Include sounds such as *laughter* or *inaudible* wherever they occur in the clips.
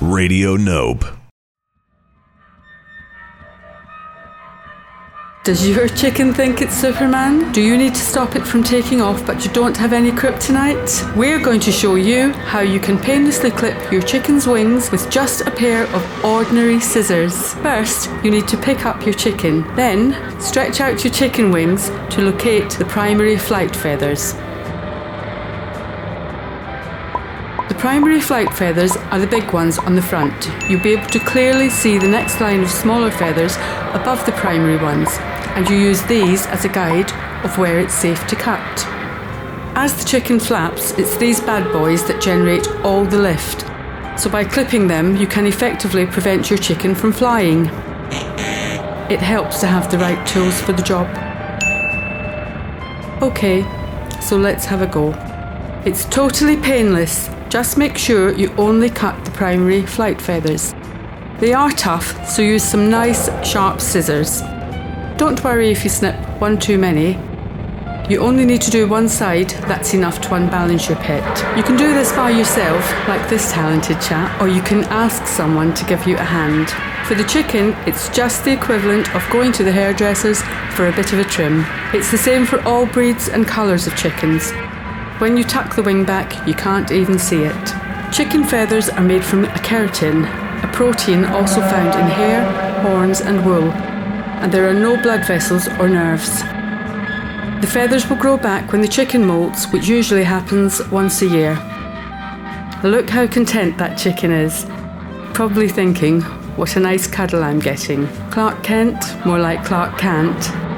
Radio Nope. Does your chicken think it's Superman? Do you need to stop it from taking off but you don't have any kryptonite? We're going to show you how you can painlessly clip your chicken's wings with just a pair of ordinary scissors. First, you need to pick up your chicken. Then, stretch out your chicken wings to locate the primary flight feathers. Primary flight feathers are the big ones on the front. You'll be able to clearly see the next line of smaller feathers above the primary ones, and you use these as a guide of where it's safe to cut. As the chicken flaps, it's these bad boys that generate all the lift. So by clipping them, you can effectively prevent your chicken from flying. It helps to have the right tools for the job. Okay, so let's have a go. It's totally painless. Just make sure you only cut the primary flight feathers. They are tough, so use some nice sharp scissors. Don't worry if you snip one too many. You only need to do one side, that's enough to unbalance your pet. You can do this by yourself, like this talented chap, or you can ask someone to give you a hand. For the chicken, it's just the equivalent of going to the hairdressers for a bit of a trim. It's the same for all breeds and colours of chickens. When you tuck the wing back, you can't even see it. Chicken feathers are made from a keratin, a protein also found in hair, horns, and wool, and there are no blood vessels or nerves. The feathers will grow back when the chicken molts, which usually happens once a year. Look how content that chicken is. Probably thinking, what a nice cuddle I'm getting. Clark Kent, more like Clark Kent.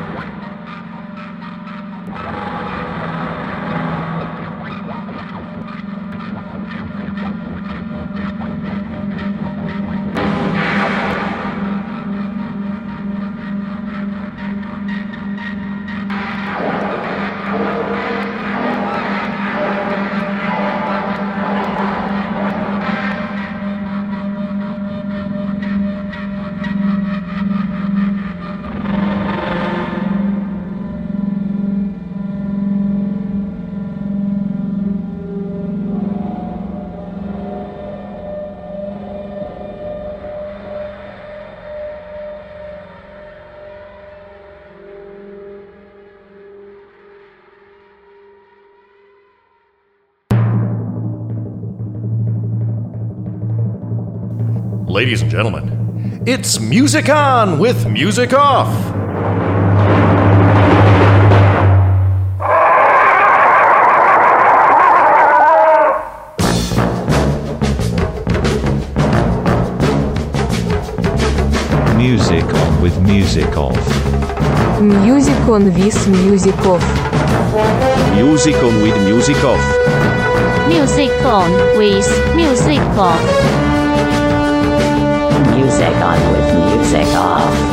Ladies and gentlemen, it's Music On with Musikoff. Music on with music off. Music on with music off. Music on with music off. Music on with music off. With music off.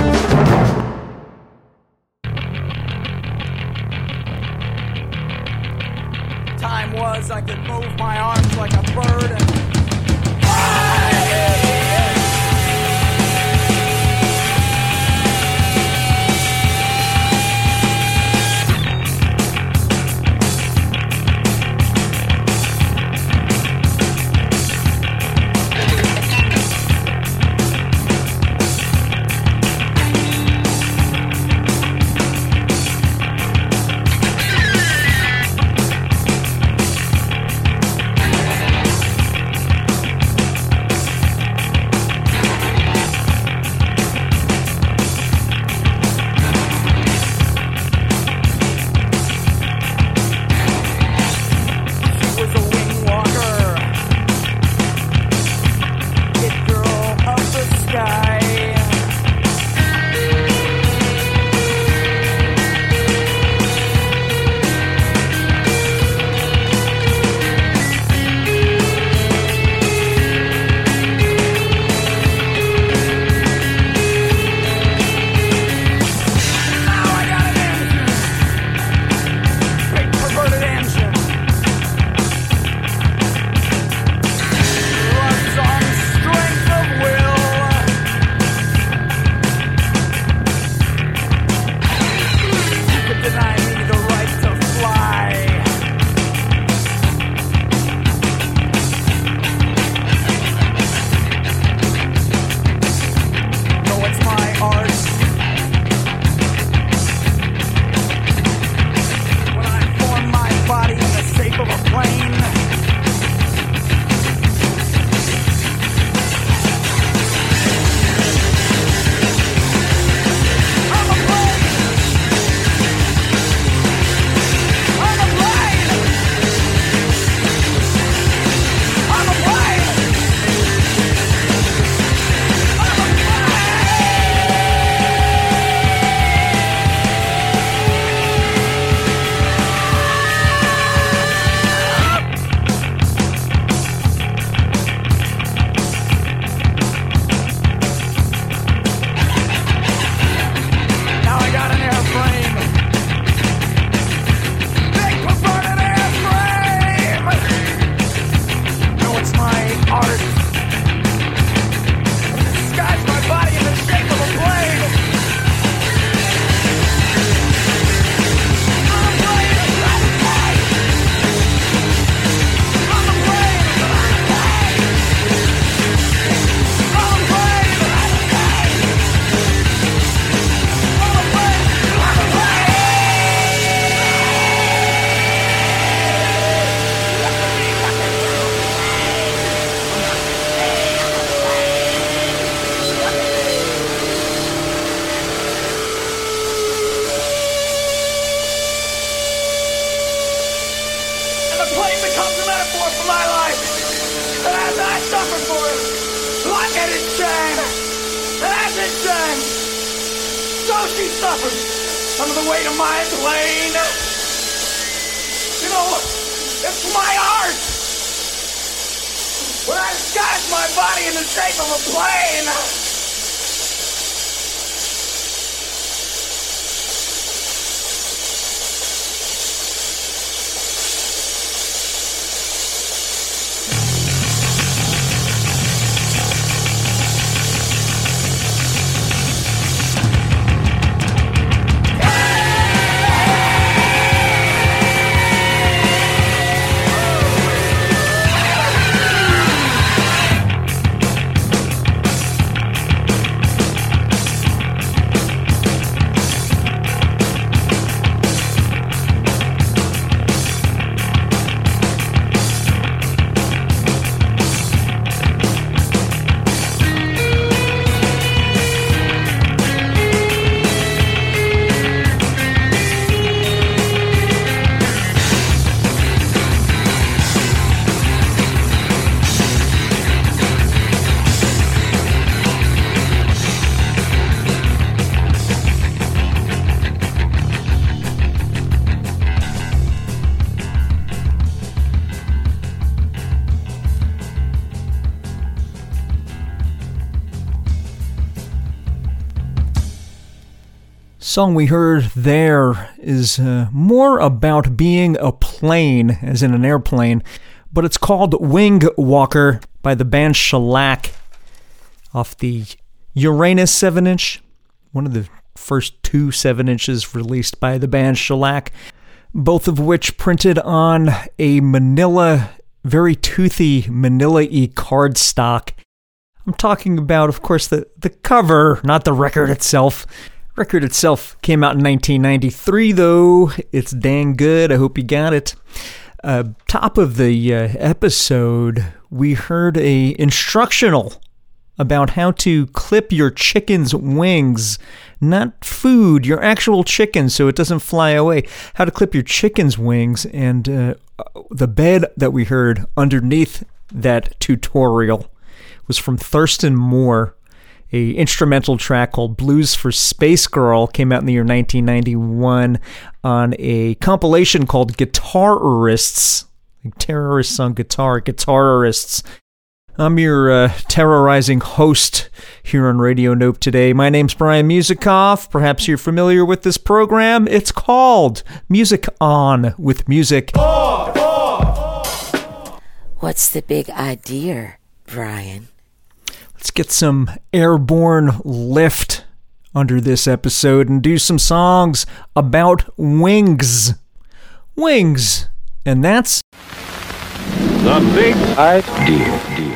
Song we heard there is uh, more about being a plane, as in an airplane, but it's called Wing Walker by the band Shellac off the Uranus 7 inch, one of the first two 7 inches released by the band Shellac, both of which printed on a manila, very toothy manila e cardstock. I'm talking about, of course, the, the cover, not the record itself. Record itself came out in 1993, though. It's dang good. I hope you got it. Uh, top of the uh, episode, we heard a instructional about how to clip your chicken's wings, not food, your actual chicken, so it doesn't fly away. How to clip your chicken's wings, and uh, the bed that we heard underneath that tutorial was from Thurston Moore a instrumental track called Blues for Space Girl came out in the year 1991 on a compilation called Guitarists, like terrorists on guitar, Guitarists. I'm your uh, terrorizing host here on Radio Nope today. My name's Brian Musikoff. Perhaps you're familiar with this program. It's called Music On with Music. What's the big idea, Brian? Let's get some airborne lift under this episode and do some songs about wings. Wings. And that's The big idea.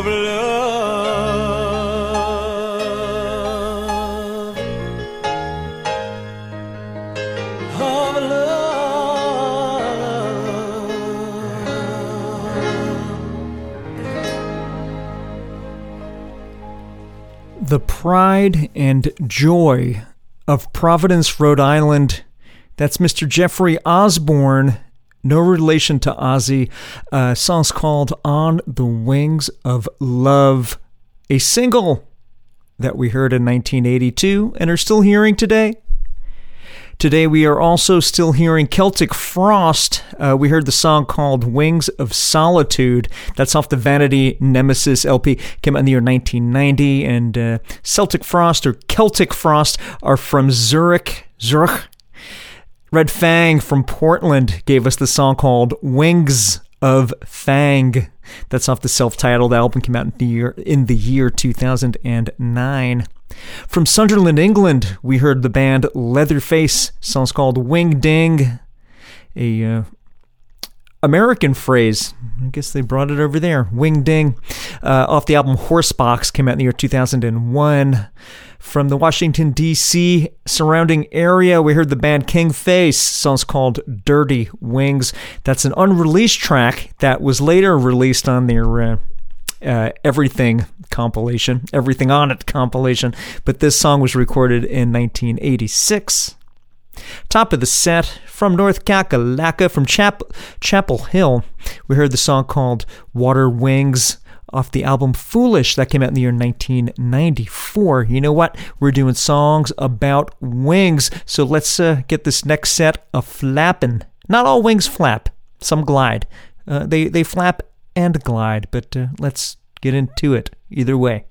Of love. Of love. The pride and joy of Providence, Rhode Island. That's Mr. Jeffrey Osborne, no relation to Ozzy. Uh, song's called On the Wings of Love, a single that we heard in 1982 and are still hearing today. Today we are also still hearing Celtic Frost. Uh, we heard the song called Wings of Solitude. That's off the Vanity Nemesis LP. Came out in the year 1990. And uh, Celtic Frost or Celtic Frost are from Zurich. Zurich. Red Fang from Portland gave us the song called Wings of Fang. That's off the self-titled album. Came out in the year in the year 2009. From Sunderland, England, we heard the band Leatherface. Song's called Wing Ding. A uh, American phrase. I guess they brought it over there. Wing ding. Uh, off the album Horsebox came out in the year 2001. From the Washington, D.C. surrounding area, we heard the band King Face. Song's called Dirty Wings. That's an unreleased track that was later released on their uh, uh, Everything compilation, Everything on It compilation. But this song was recorded in 1986. Top of the set from North Kakalaka, from Chapel, Chapel Hill, we heard the song called Water Wings off the album Foolish that came out in the year 1994. You know what? We're doing songs about wings, so let's uh, get this next set a flapping. Not all wings flap, some glide. Uh, they, they flap and glide, but uh, let's get into it either way.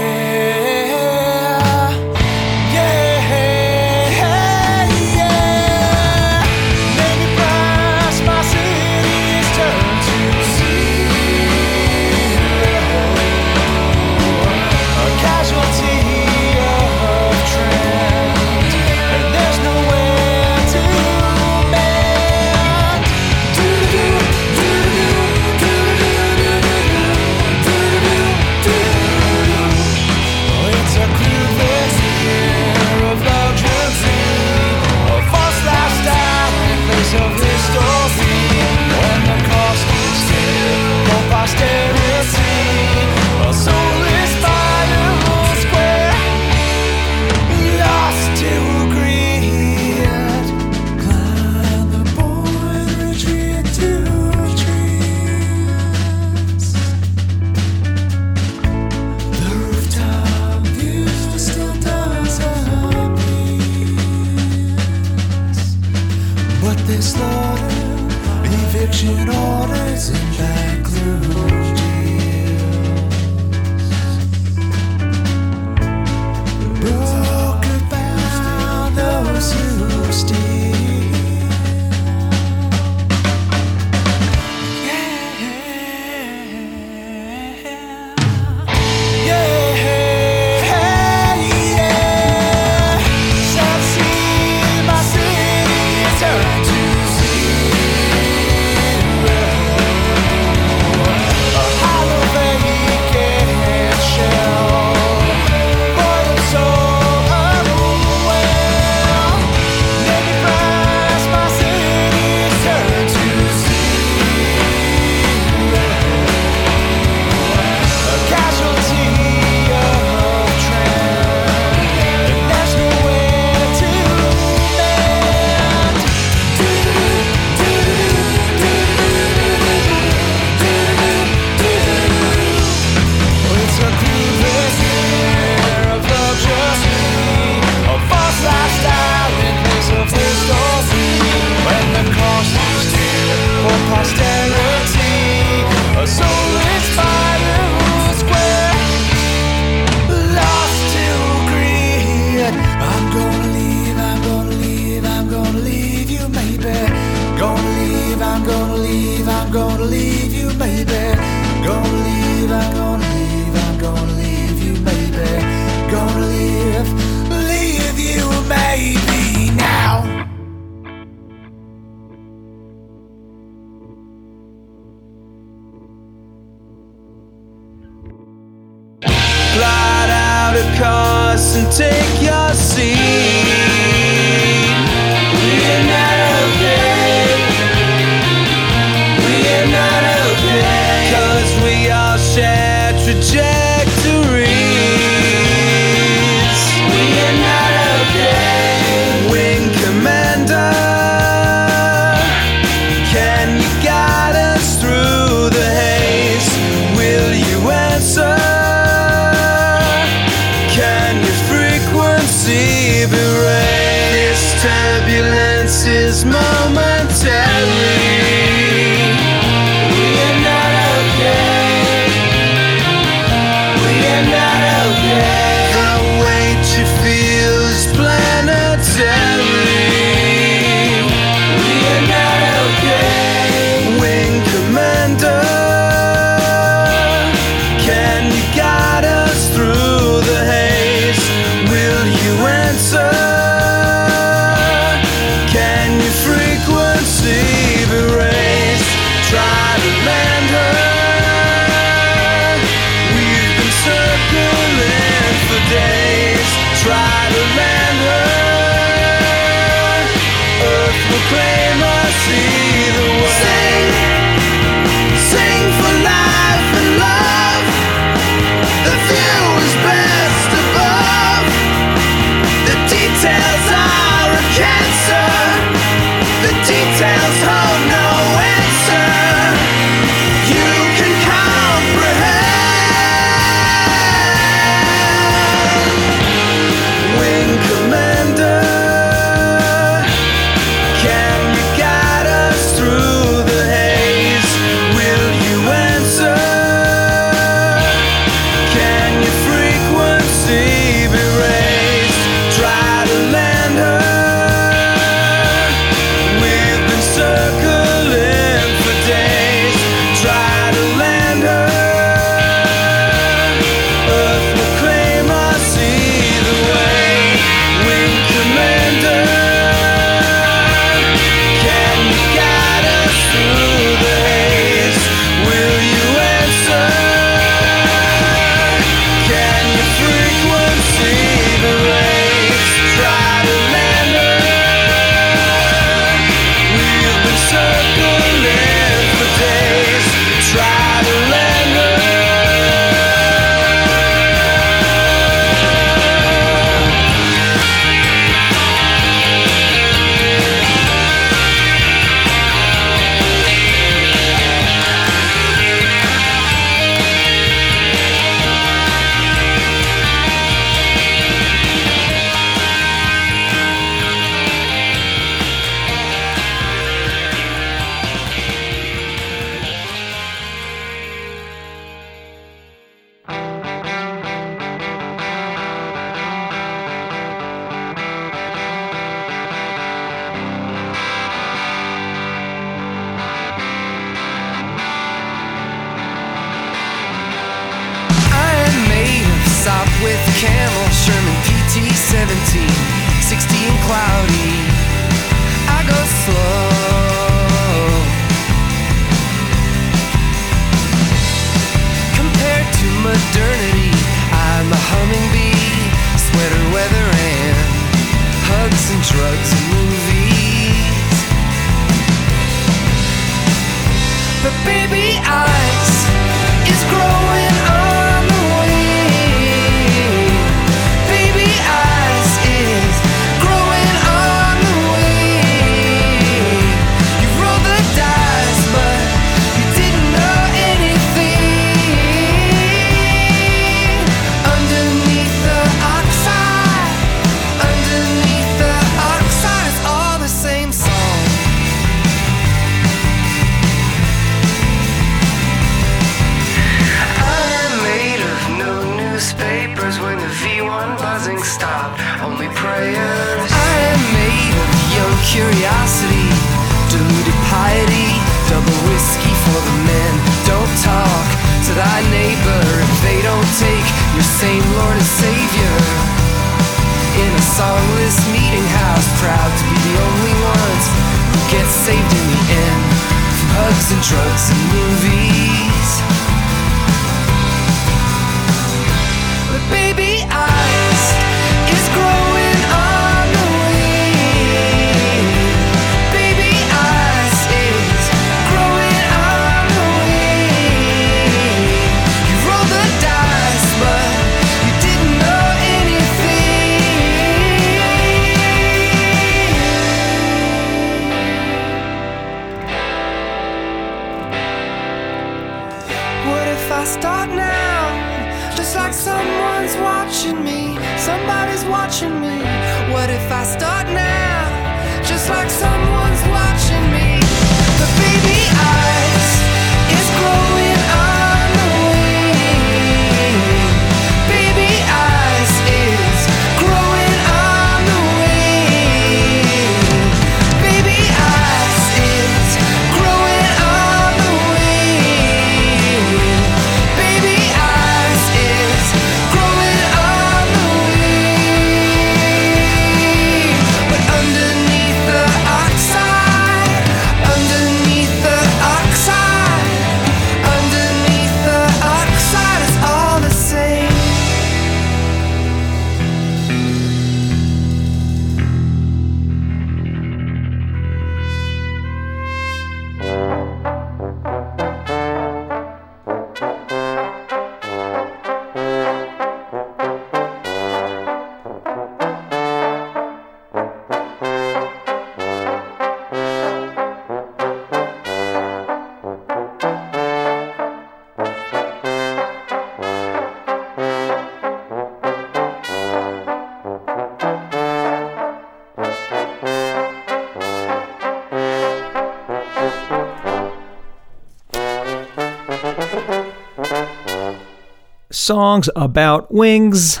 Songs about wings.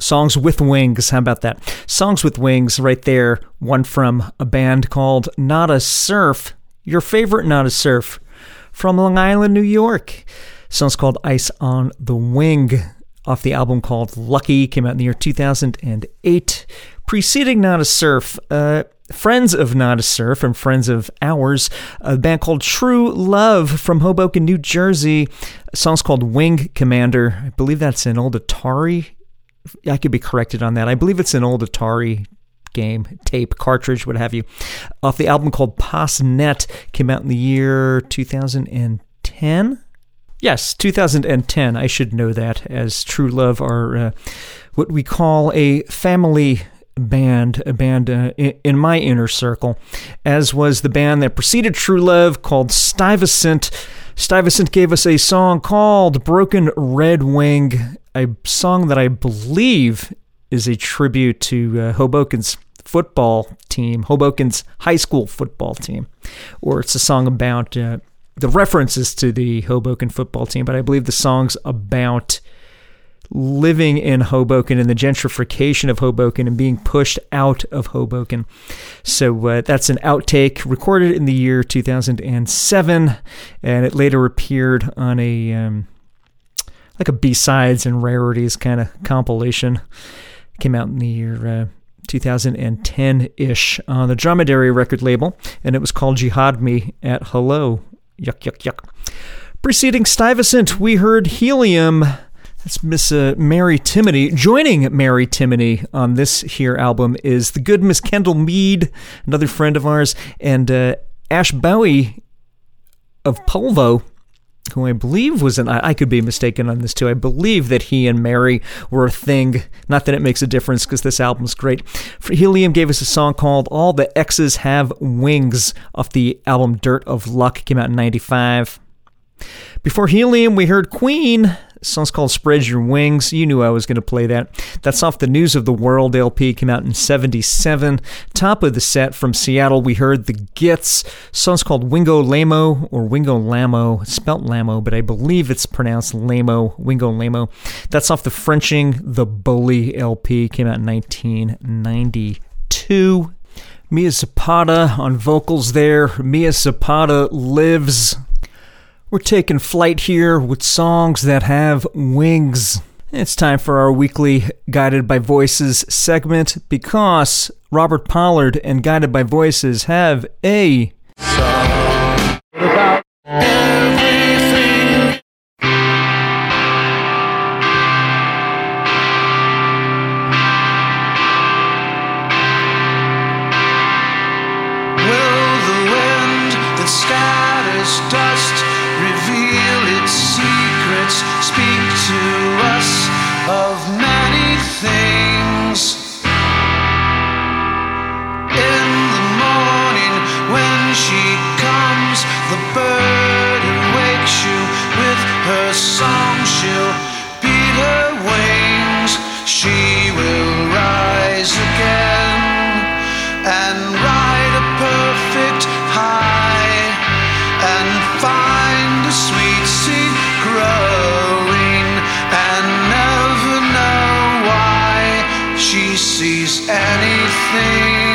Songs with wings. How about that? Songs with wings, right there. One from a band called Nada Surf. Your favorite Nada Surf from Long Island, New York. Song's called Ice on the Wing off the album called Lucky. Came out in the year 2008. Preceding Nada Surf, uh, friends of Nada Surf and friends of ours, a band called True Love from Hoboken, New Jersey. A song's called Wing Commander. I believe that's an old Atari. I could be corrected on that. I believe it's an old Atari game, tape, cartridge, what have you. Off the album called Pas Net, came out in the year 2010. Yes, 2010. I should know that, as True Love are uh, what we call a family band, a band uh, in my inner circle, as was the band that preceded True Love called Stuyvesant. Stuyvesant gave us a song called Broken Red Wing, a song that I believe is a tribute to uh, Hoboken's football team, Hoboken's high school football team, or it's a song about uh, the references to the Hoboken football team, but I believe the song's about living in Hoboken and the gentrification of Hoboken and being pushed out of Hoboken. So uh, that's an outtake recorded in the year 2007, and it later appeared on a um, like a B-sides and rarities kind of compilation. Came out in the year uh, 2010-ish on the Dromedary record label, and it was called Jihad Me at Hello. Yuck, yuck, yuck. Preceding Stuyvesant, we heard Helium That's Miss uh, Mary Timony. Joining Mary Timony on this here album is the good Miss Kendall Meade, another friend of ours, and uh, Ash Bowie of Polvo, who I believe was an. I, could be mistaken on this too. I believe that he and Mary were a thing. Not that it makes a difference because this album's great. For Helium gave us a song called "All the X's Have Wings" off the album "Dirt of Luck." Came out in '95. Before Helium, we heard Queen. Song's called Spread Your Wings. You knew I was going to play that. That's off the News of the World LP, came out in 77. Top of the set from Seattle, we heard The Gits. Song's called Wingo Lamo or Wingo Lamo. Spelt Lamo, but I believe it's pronounced Lamo, Wingo Lamo. That's off the Frenching the Bully LP, came out in 1992. Mia Zapata on vocals there. Mia Zapata lives. We're taking flight here with songs that have wings. It's time for our weekly Guided by Voices segment because Robert Pollard and Guided by Voices have a song about everything. Anything.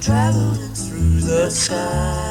Traveling through the sky.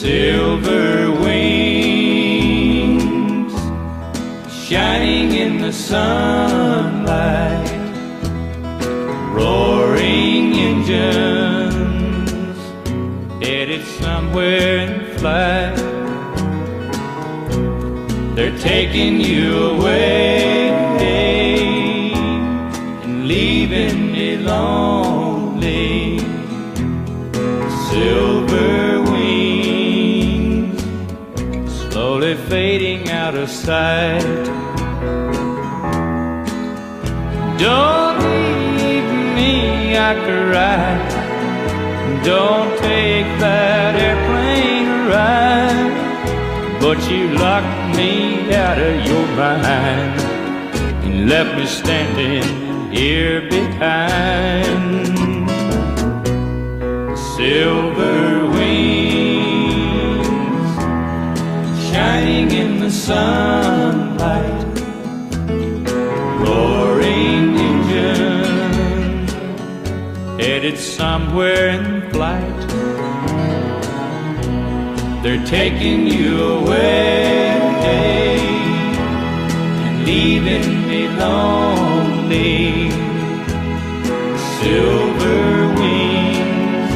silver wings shining in the sunlight roaring engines headed somewhere in flight. They're taking you away. Sight. Don't leave me, I cried. Don't take that airplane ride. But you locked me out of your mind and left me standing here behind. Silver sunlight roaring engine headed somewhere in flight. They're taking you away and leaving me lonely. Silver wings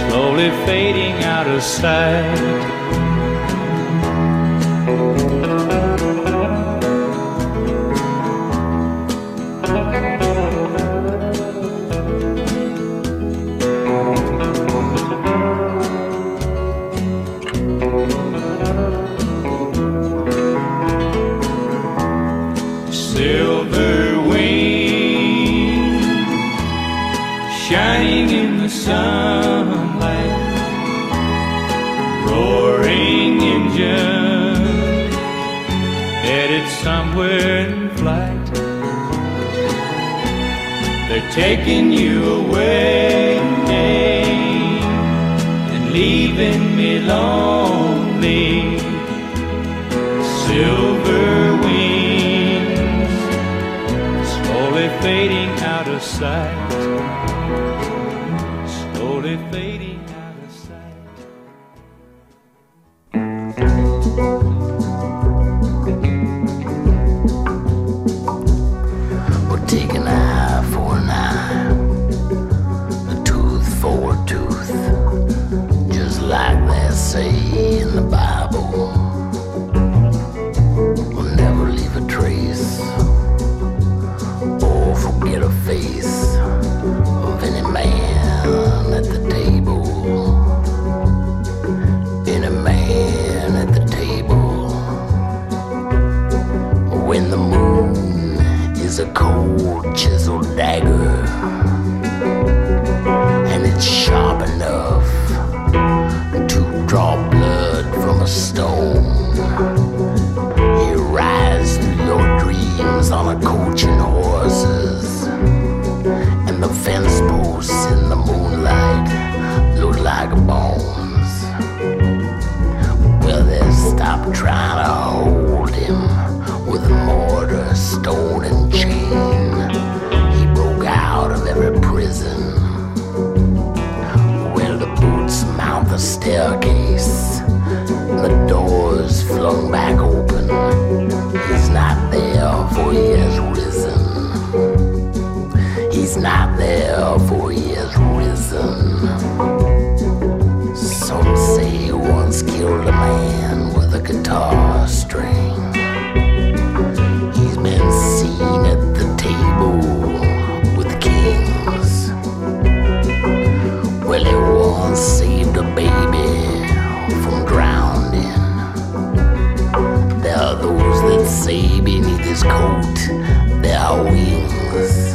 slowly fading out of sight. Taking you away and leaving me lonely. Silver wings slowly fading out of sight. There, for he has risen. Some say he once killed a man with a guitar string. He's been seen at the table with kings. Well, he once saved a baby from drowning. There are those that say beneath his coat there are wings.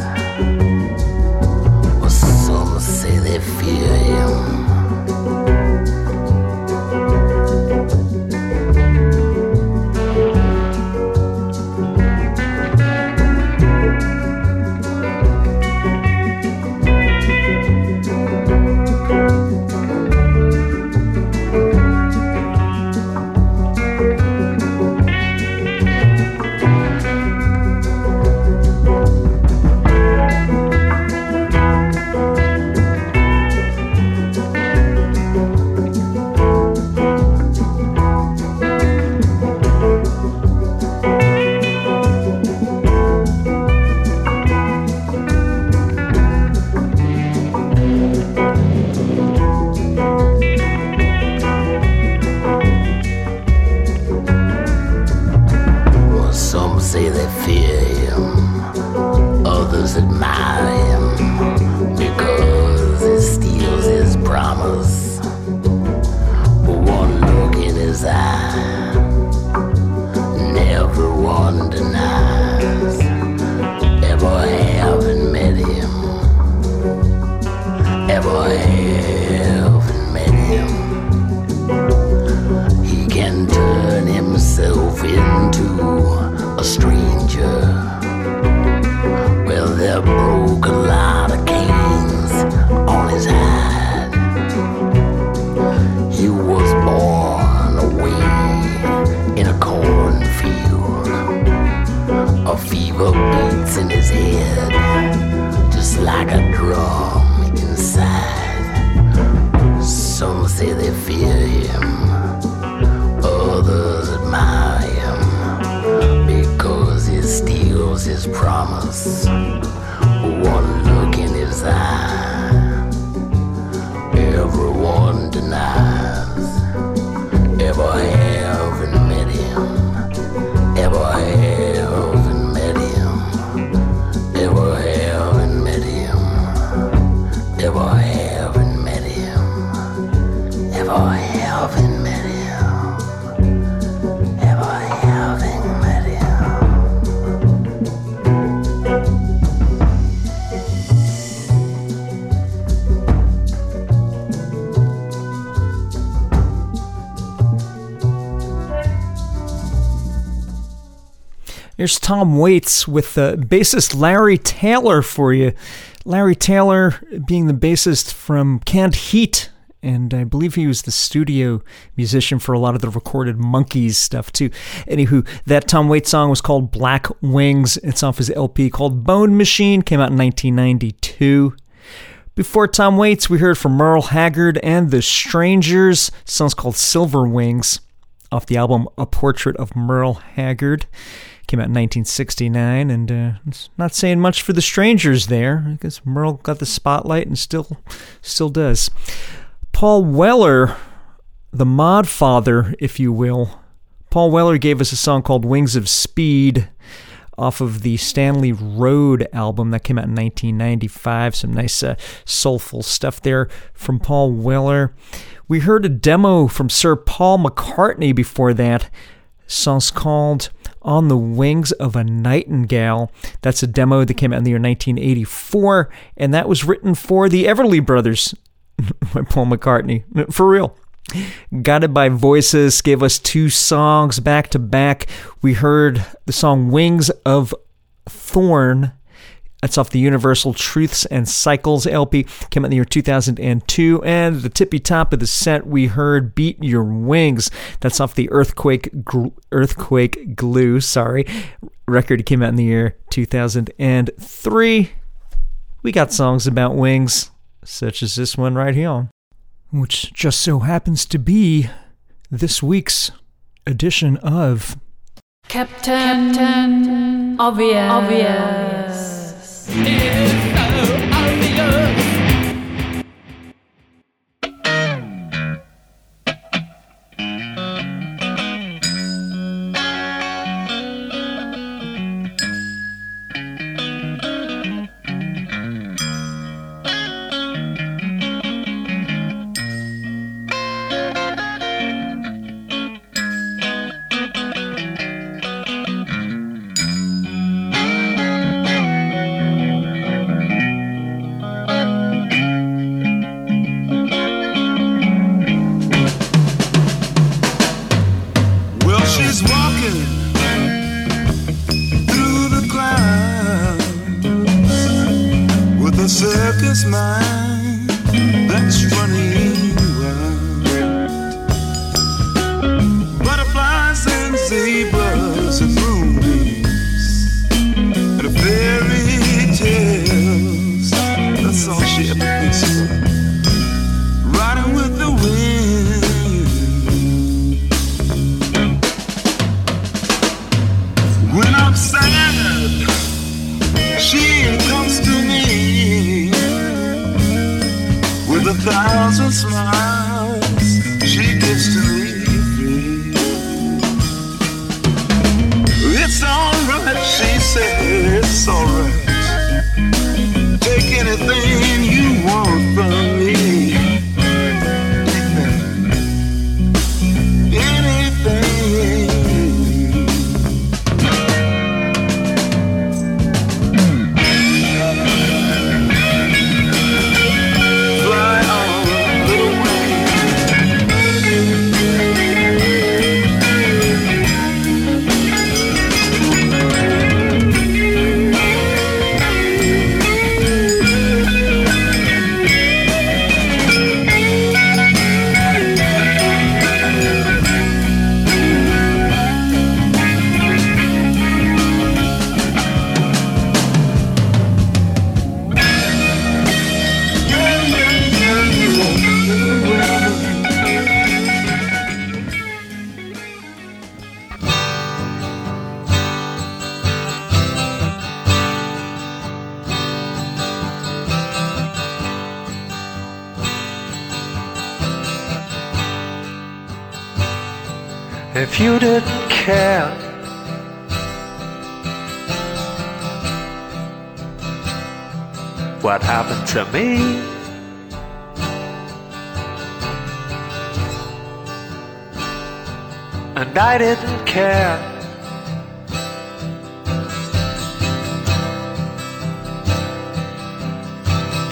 Here's Tom Waits with the bassist Larry Taylor for you. Larry Taylor being the bassist from Canned Heat, and I believe he was the studio musician for a lot of the recorded Monkees stuff too. Anywho, that Tom Waits song was called Black Wings. It's off his LP called Bone Machine, came out in 1992. Before Tom Waits, we heard from Merle Haggard and the Strangers. Song's called Silver Wings, off the album A Portrait of Merle Haggard. Came out in 1969, and uh, it's not saying much for the Strangers there. I guess Merle got the spotlight and still, still does. Paul Weller, the mod father, if you will. Paul Weller gave us a song called Wings of Speed off of the Stanley Road album that came out in 1995. Some nice uh, soulful stuff there from Paul Weller. We heard a demo from Sir Paul McCartney before that. Song's called On the Wings of a Nightingale. That's a demo that came out in the year 1984, and that was written for the Everly Brothers *laughs* by Paul McCartney. For real. Guided by Voices gave us two songs back to back. We heard the song Wings of Thorn. That's off the Universal Truths and Cycles LP. Came out in the year 2002. And the tippy top of the set, we heard Beat Your Wings. That's off the Earthquake Gl- Earthquake Glue, sorry, record came out in the year 2003. We got songs about wings, such as this one right here which just so happens to be this week's edition of Captain, Captain Obvious. Obvious. Well,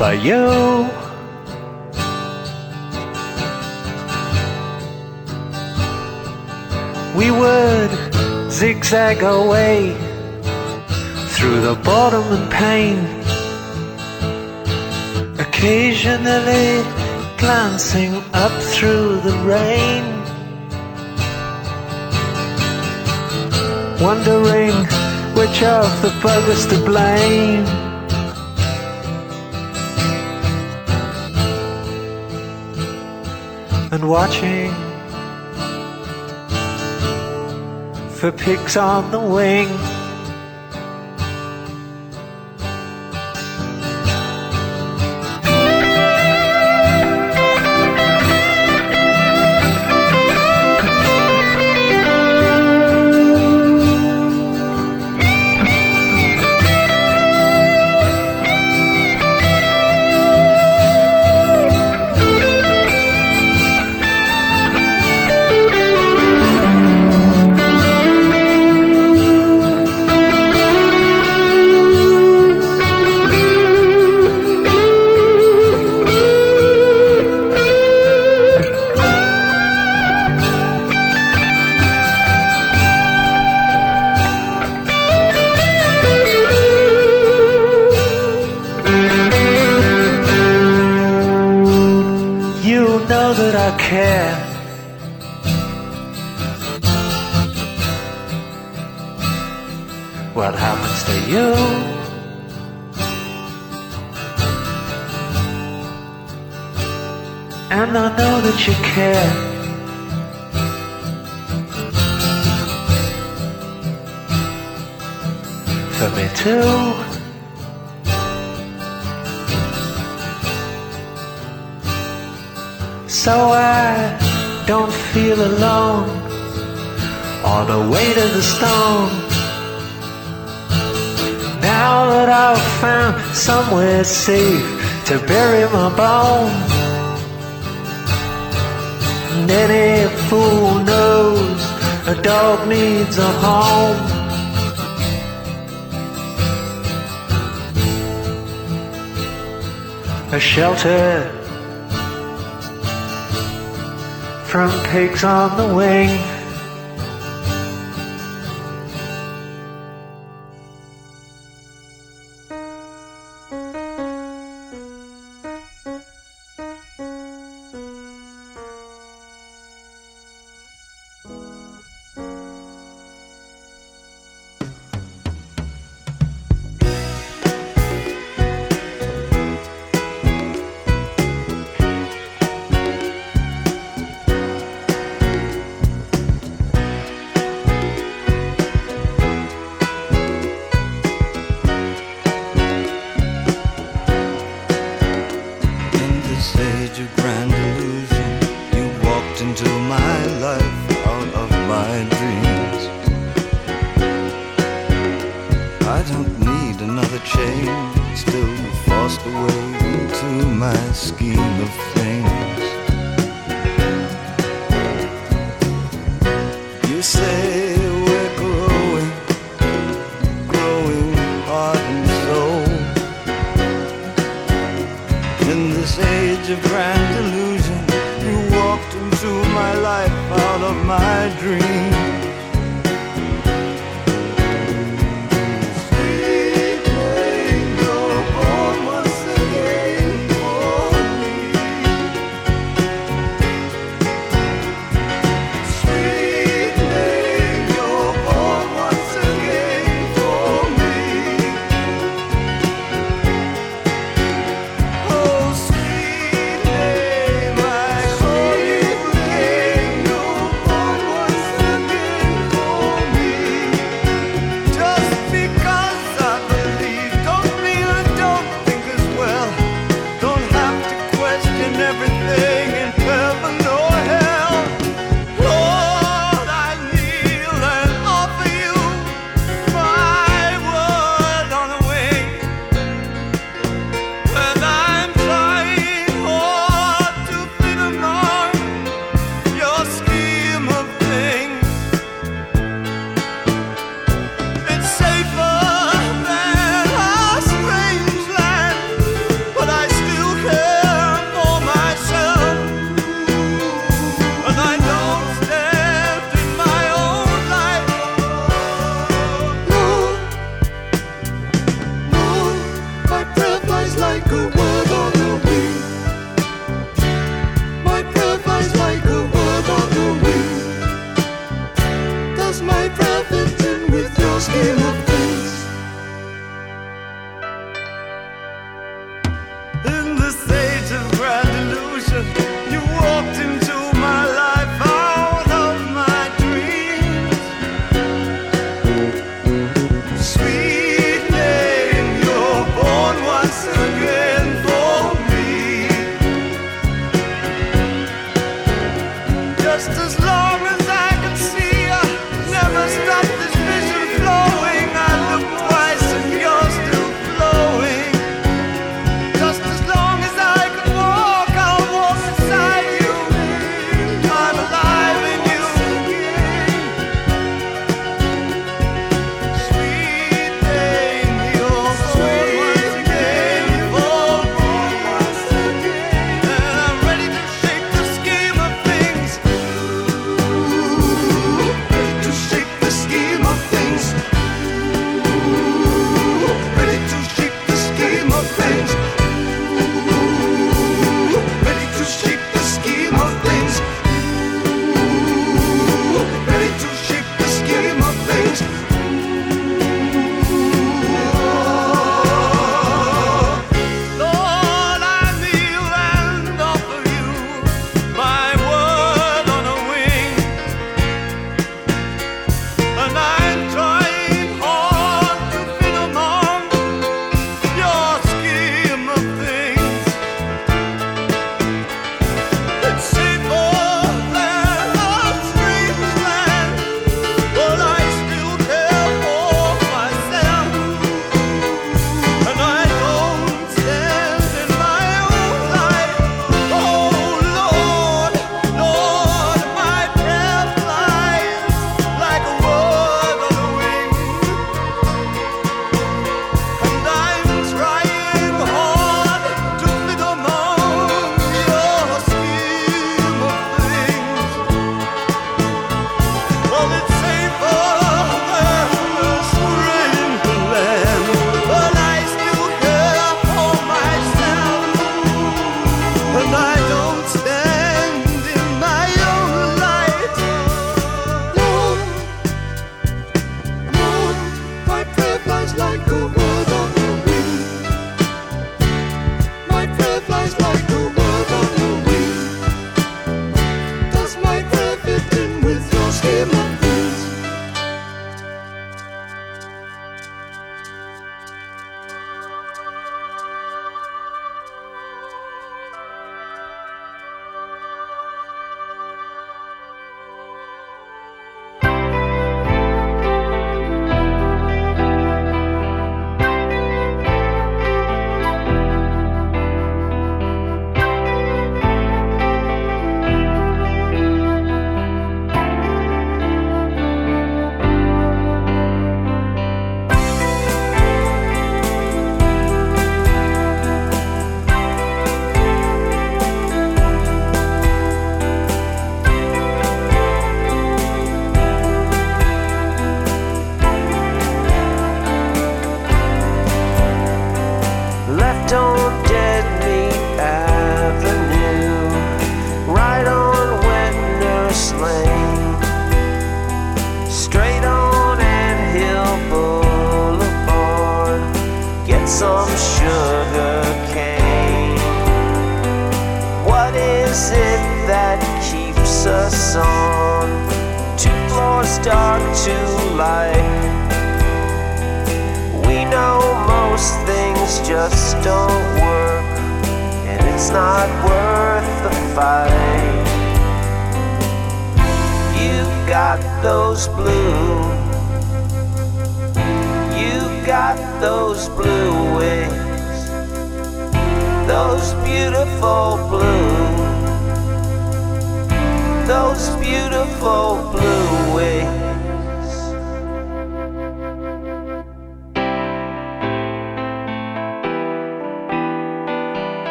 You we would zigzag away through the boredom and pain, occasionally glancing up through the rain, wondering which of the buggers to blame. And watching for pigs on the wing. Safe to bury my bones. And any fool knows a dog needs a home. A shelter from pigs on the wing. Out of my dream.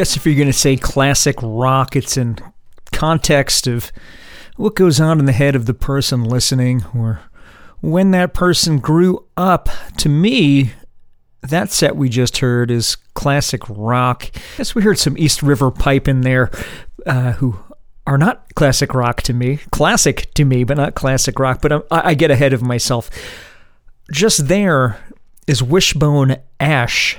Guess if you're going to say classic rock, it's in context of what goes on in the head of the person listening or when that person grew up. To me, that set we just heard is classic rock. Yes, we heard some East River Pipe in there, uh, who are not classic rock to me. Classic to me, but not classic rock. But I, I get ahead of myself. Just there is Wishbone Ash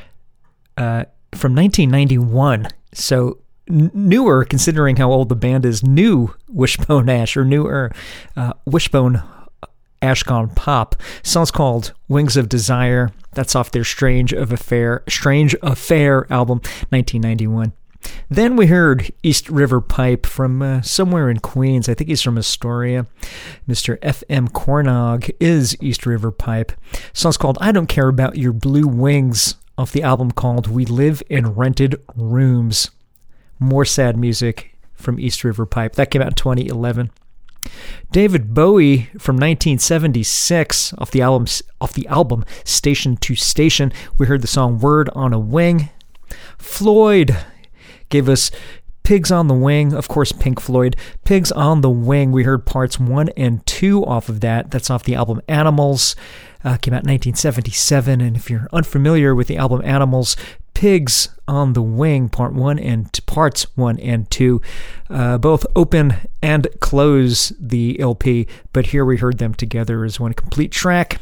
from 1991. So newer, considering how old the band is. New Wishbone Ash or newer uh, Wishbone Ash Gone Pop. Song's called Wings of Desire. That's off their Strange of Affair, Strange Affair album, 1991. Then we heard East River Pipe from uh, somewhere in Queens. I think he's from Astoria. Mr. F.M. Cornog is East River Pipe. Song's called I Don't Care About Your Blue Wings off the album called We Live in Rented Rooms. More sad music from East River Pipe. That came out in 2011. David Bowie from 1976 off the album off the album Station to Station. We heard the song Word on a Wing. Floyd gave us Pigs on the Wing, of course, Pink Floyd. Pigs on the Wing, we heard parts one and two off of that. That's off the album Animals. Uh, came out in 1977. And if you're unfamiliar with the album Animals, Pigs on the Wing, part one and parts one and two, uh, both open and close the LP. But here we heard them together as one complete track.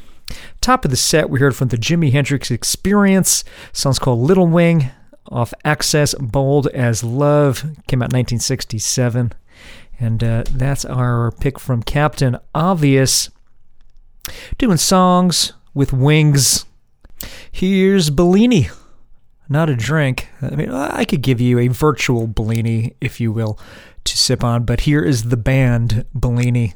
Top of the set, we heard from the Jimi Hendrix Experience. Song's called Little Wing off Axis Bold as Love. Came out 1967. And uh, that's our pick from Captain Obvious. Doing songs with wings. Here's Bellini. Not a drink. I mean, I could give you a virtual Bellini, if you will, to sip on, but here is the band Bellini.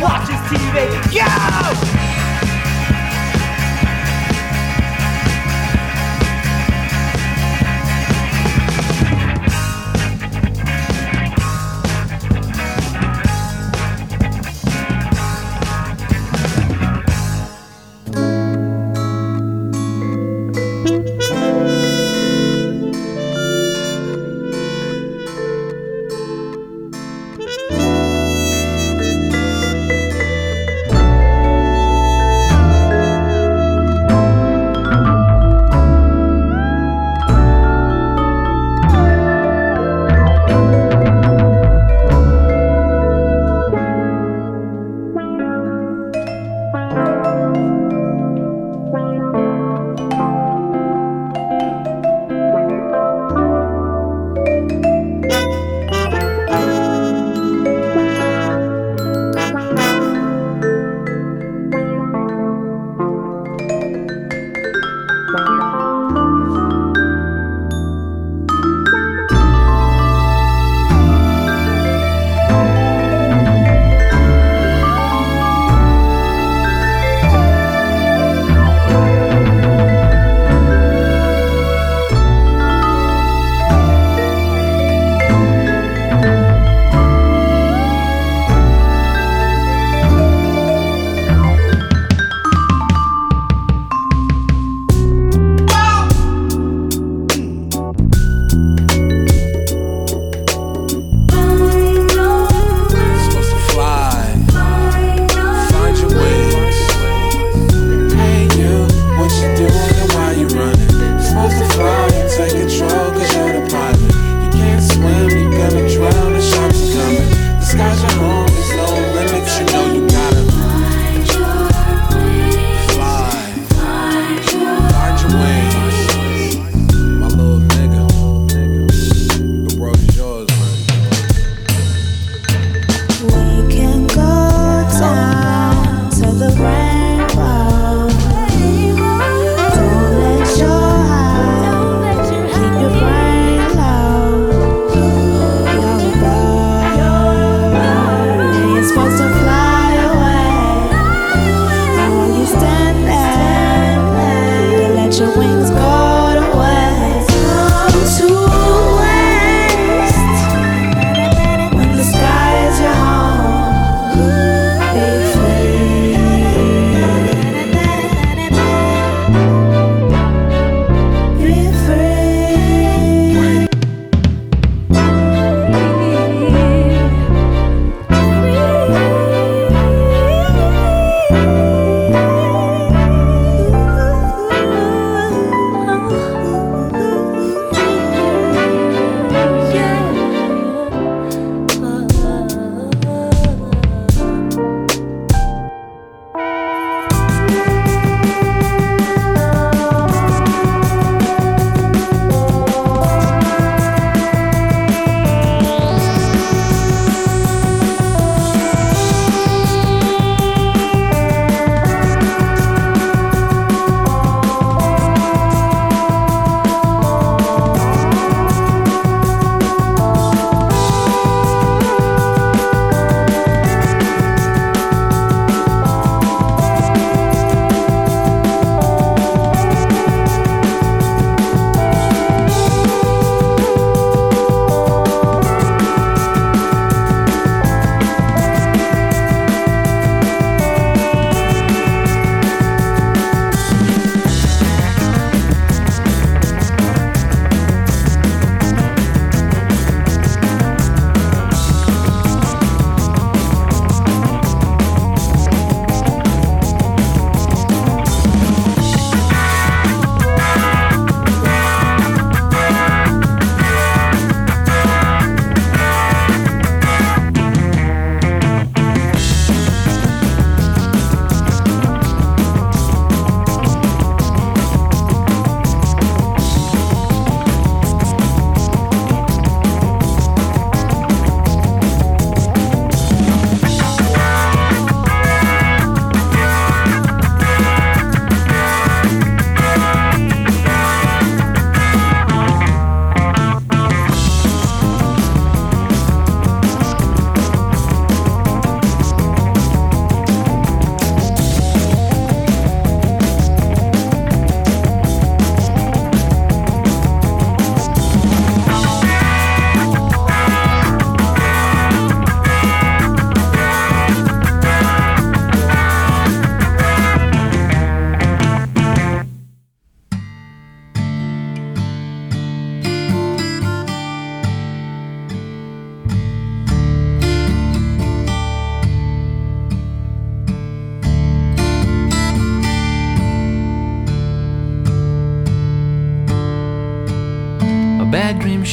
Watches TV. Go!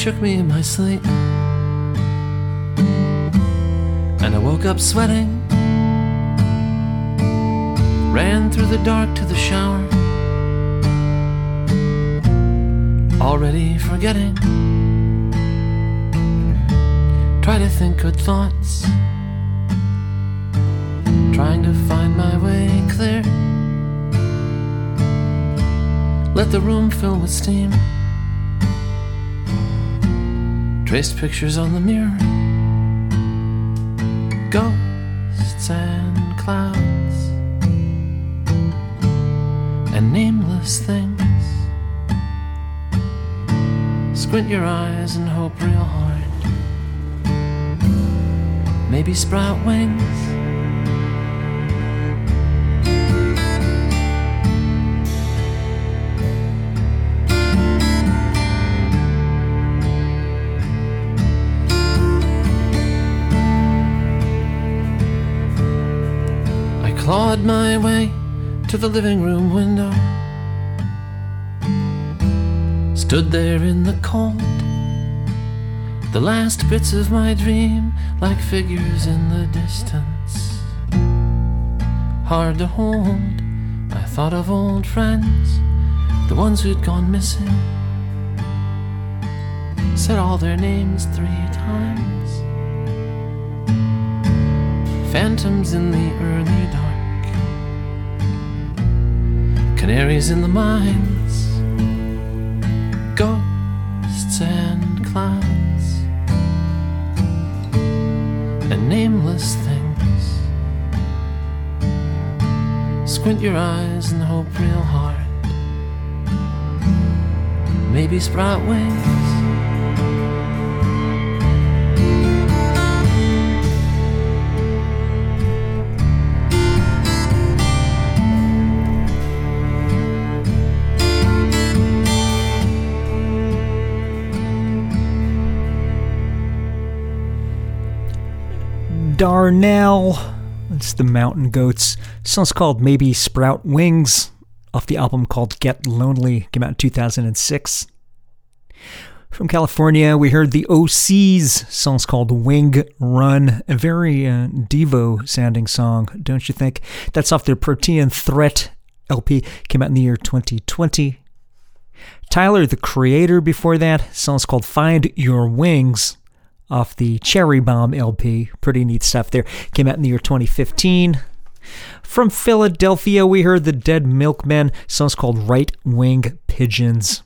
Shook me in my sleep. And I woke up sweating. Ran through the dark to the shower. Already forgetting. Try to think good thoughts. Trying to find my way clear. Let the room fill with steam. Traced pictures on the mirror. Ghosts and clouds. And nameless things. Squint your eyes and hope real hard. Maybe sprout wings. To the living room window. Stood there in the cold. The last bits of my dream, like figures in the distance. Hard to hold. I thought of old friends, the ones who'd gone missing. Said all their names three times. Phantoms in the early. Canaries in the mines. Ghosts and clouds. And nameless things. Squint your eyes and hope real hard. Maybe sprout wings. Darnell. It's the Mountain Goats. Song's called Maybe Sprout Wings off the album called Get Lonely. Came out in 2006. From California, we heard the Osees song's called Wing Run, a very uh, Devo sounding song, don't you think? That's off their Protean Threat LP, came out in the year 2020. Tyler, the creator, before that, song's called Find Your Wings off the Cherry Bomb LP. Pretty neat stuff there. Came out in the year 2015. From Philadelphia, we heard the Dead Milkmen. Song's called Right Wing Pigeons.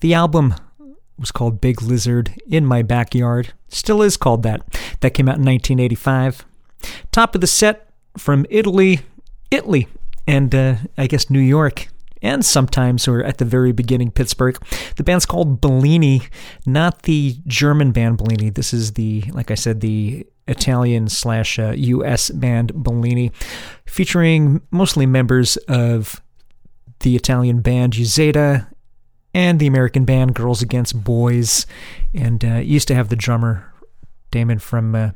The album was called Big Lizard in My Backyard. Still is called that. That came out in 1985. Top of the set from Italy, Italy, and uh, I guess New York and sometimes, or at the very beginning, Pittsburgh. The band's called Bellini, not the German band Bellini. This is the, like I said, the Italian slash uh, U.S. band Bellini, featuring mostly members of the Italian band Uzeda and the American band Girls Against Boys, and uh, used to have the drummer Damon from uh,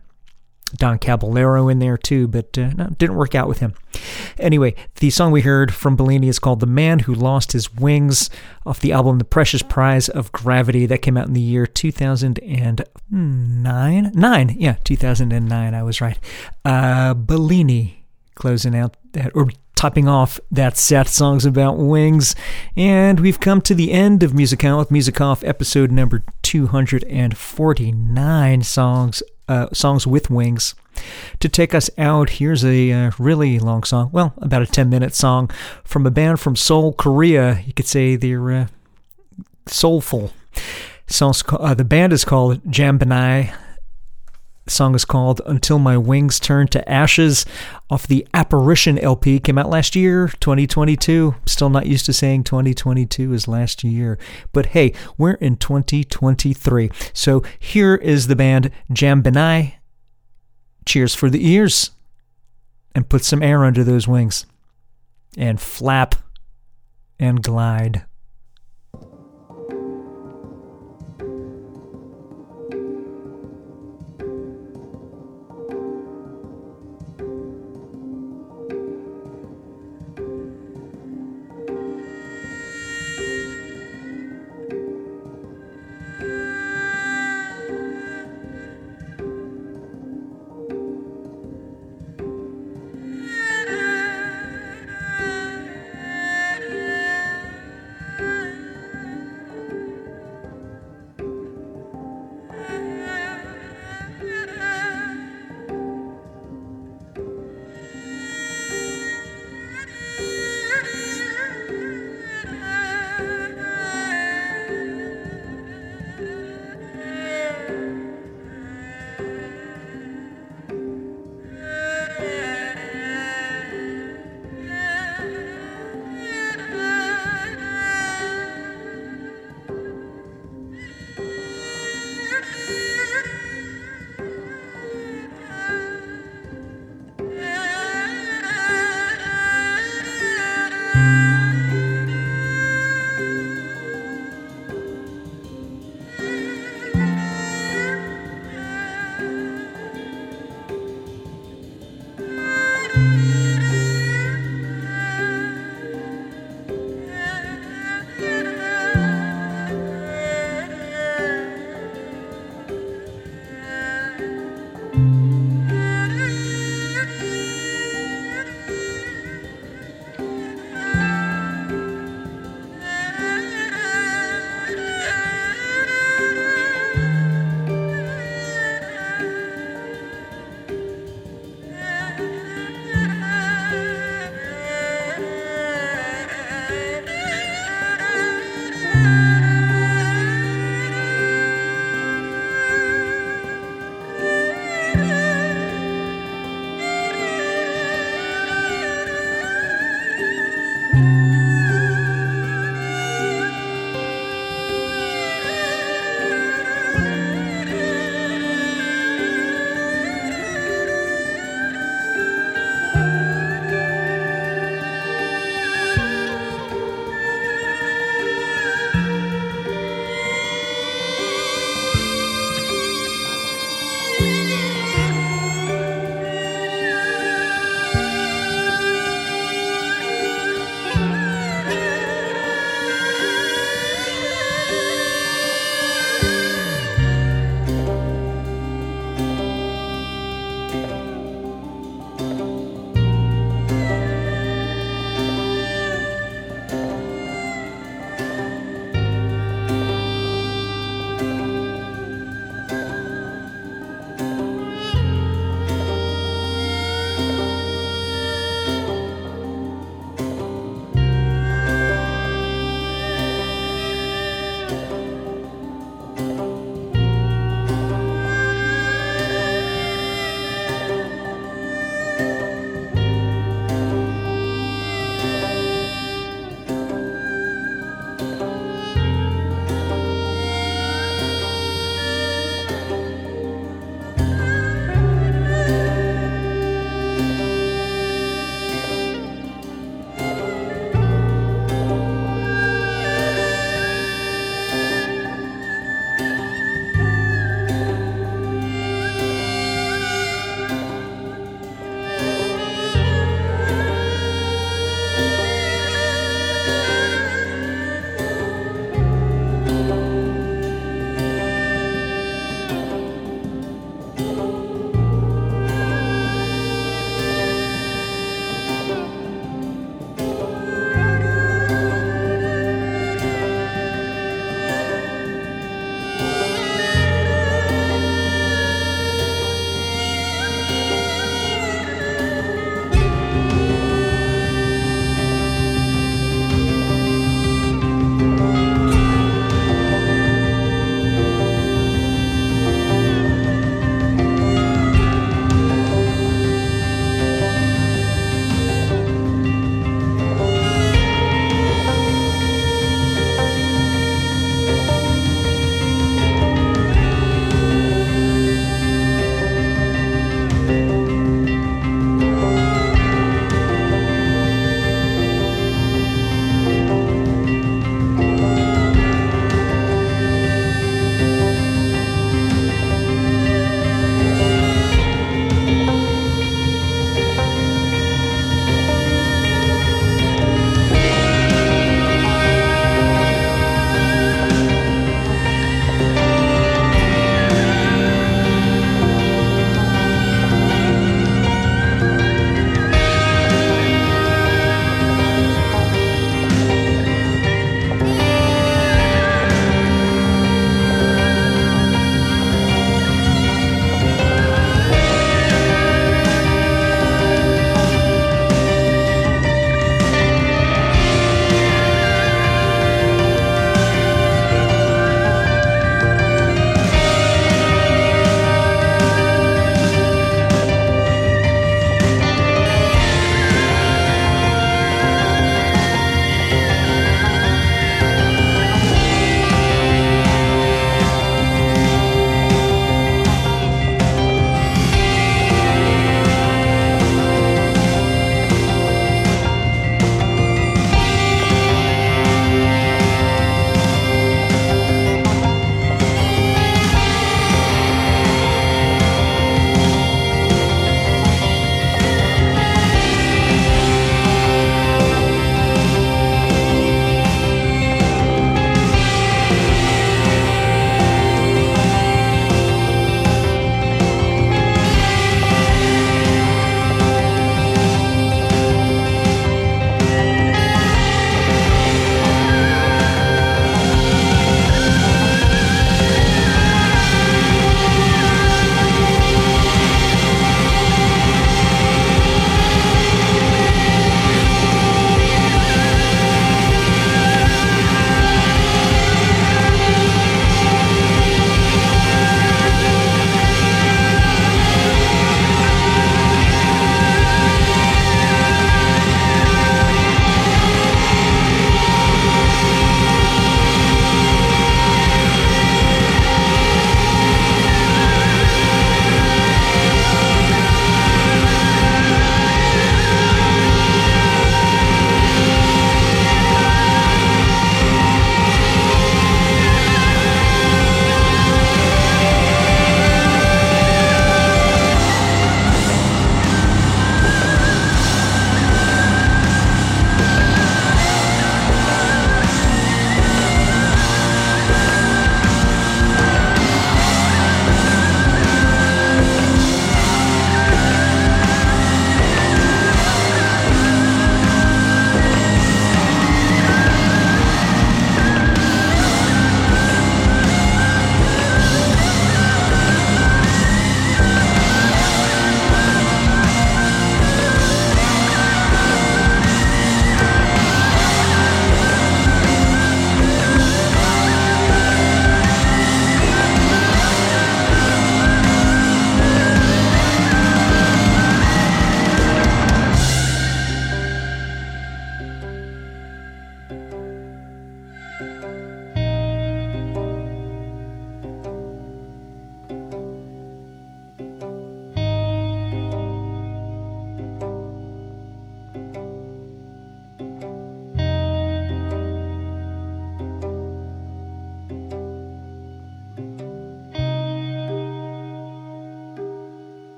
Don Caballero in there too, but uh, no, didn't work out with him. Anyway, the song we heard from Bellini is called The Man Who Lost His Wings off the album The Precious Prize of Gravity. That came out in the year 2009? Nine, yeah, 2009, I was right. Uh, Bellini closing out that, or topping off that set, songs about wings. And we've come to the end of Music with Music Off, episode number 249 songs uh, songs with wings. To take us out, here's a uh, really long song, well, about a 10 minute song from a band from Seoul, Korea. You could say they're uh, soulful. Songs, uh, the band is called Jambinai. The song is called Until My Wings Turn to Ashes off the Apparition LP. Came out last year, 2022. Still not used to saying 2022 is last year. But hey, we're in 2023. So here is the band Jambinai. Cheers for the ears. And put some air under those wings. And flap and glide.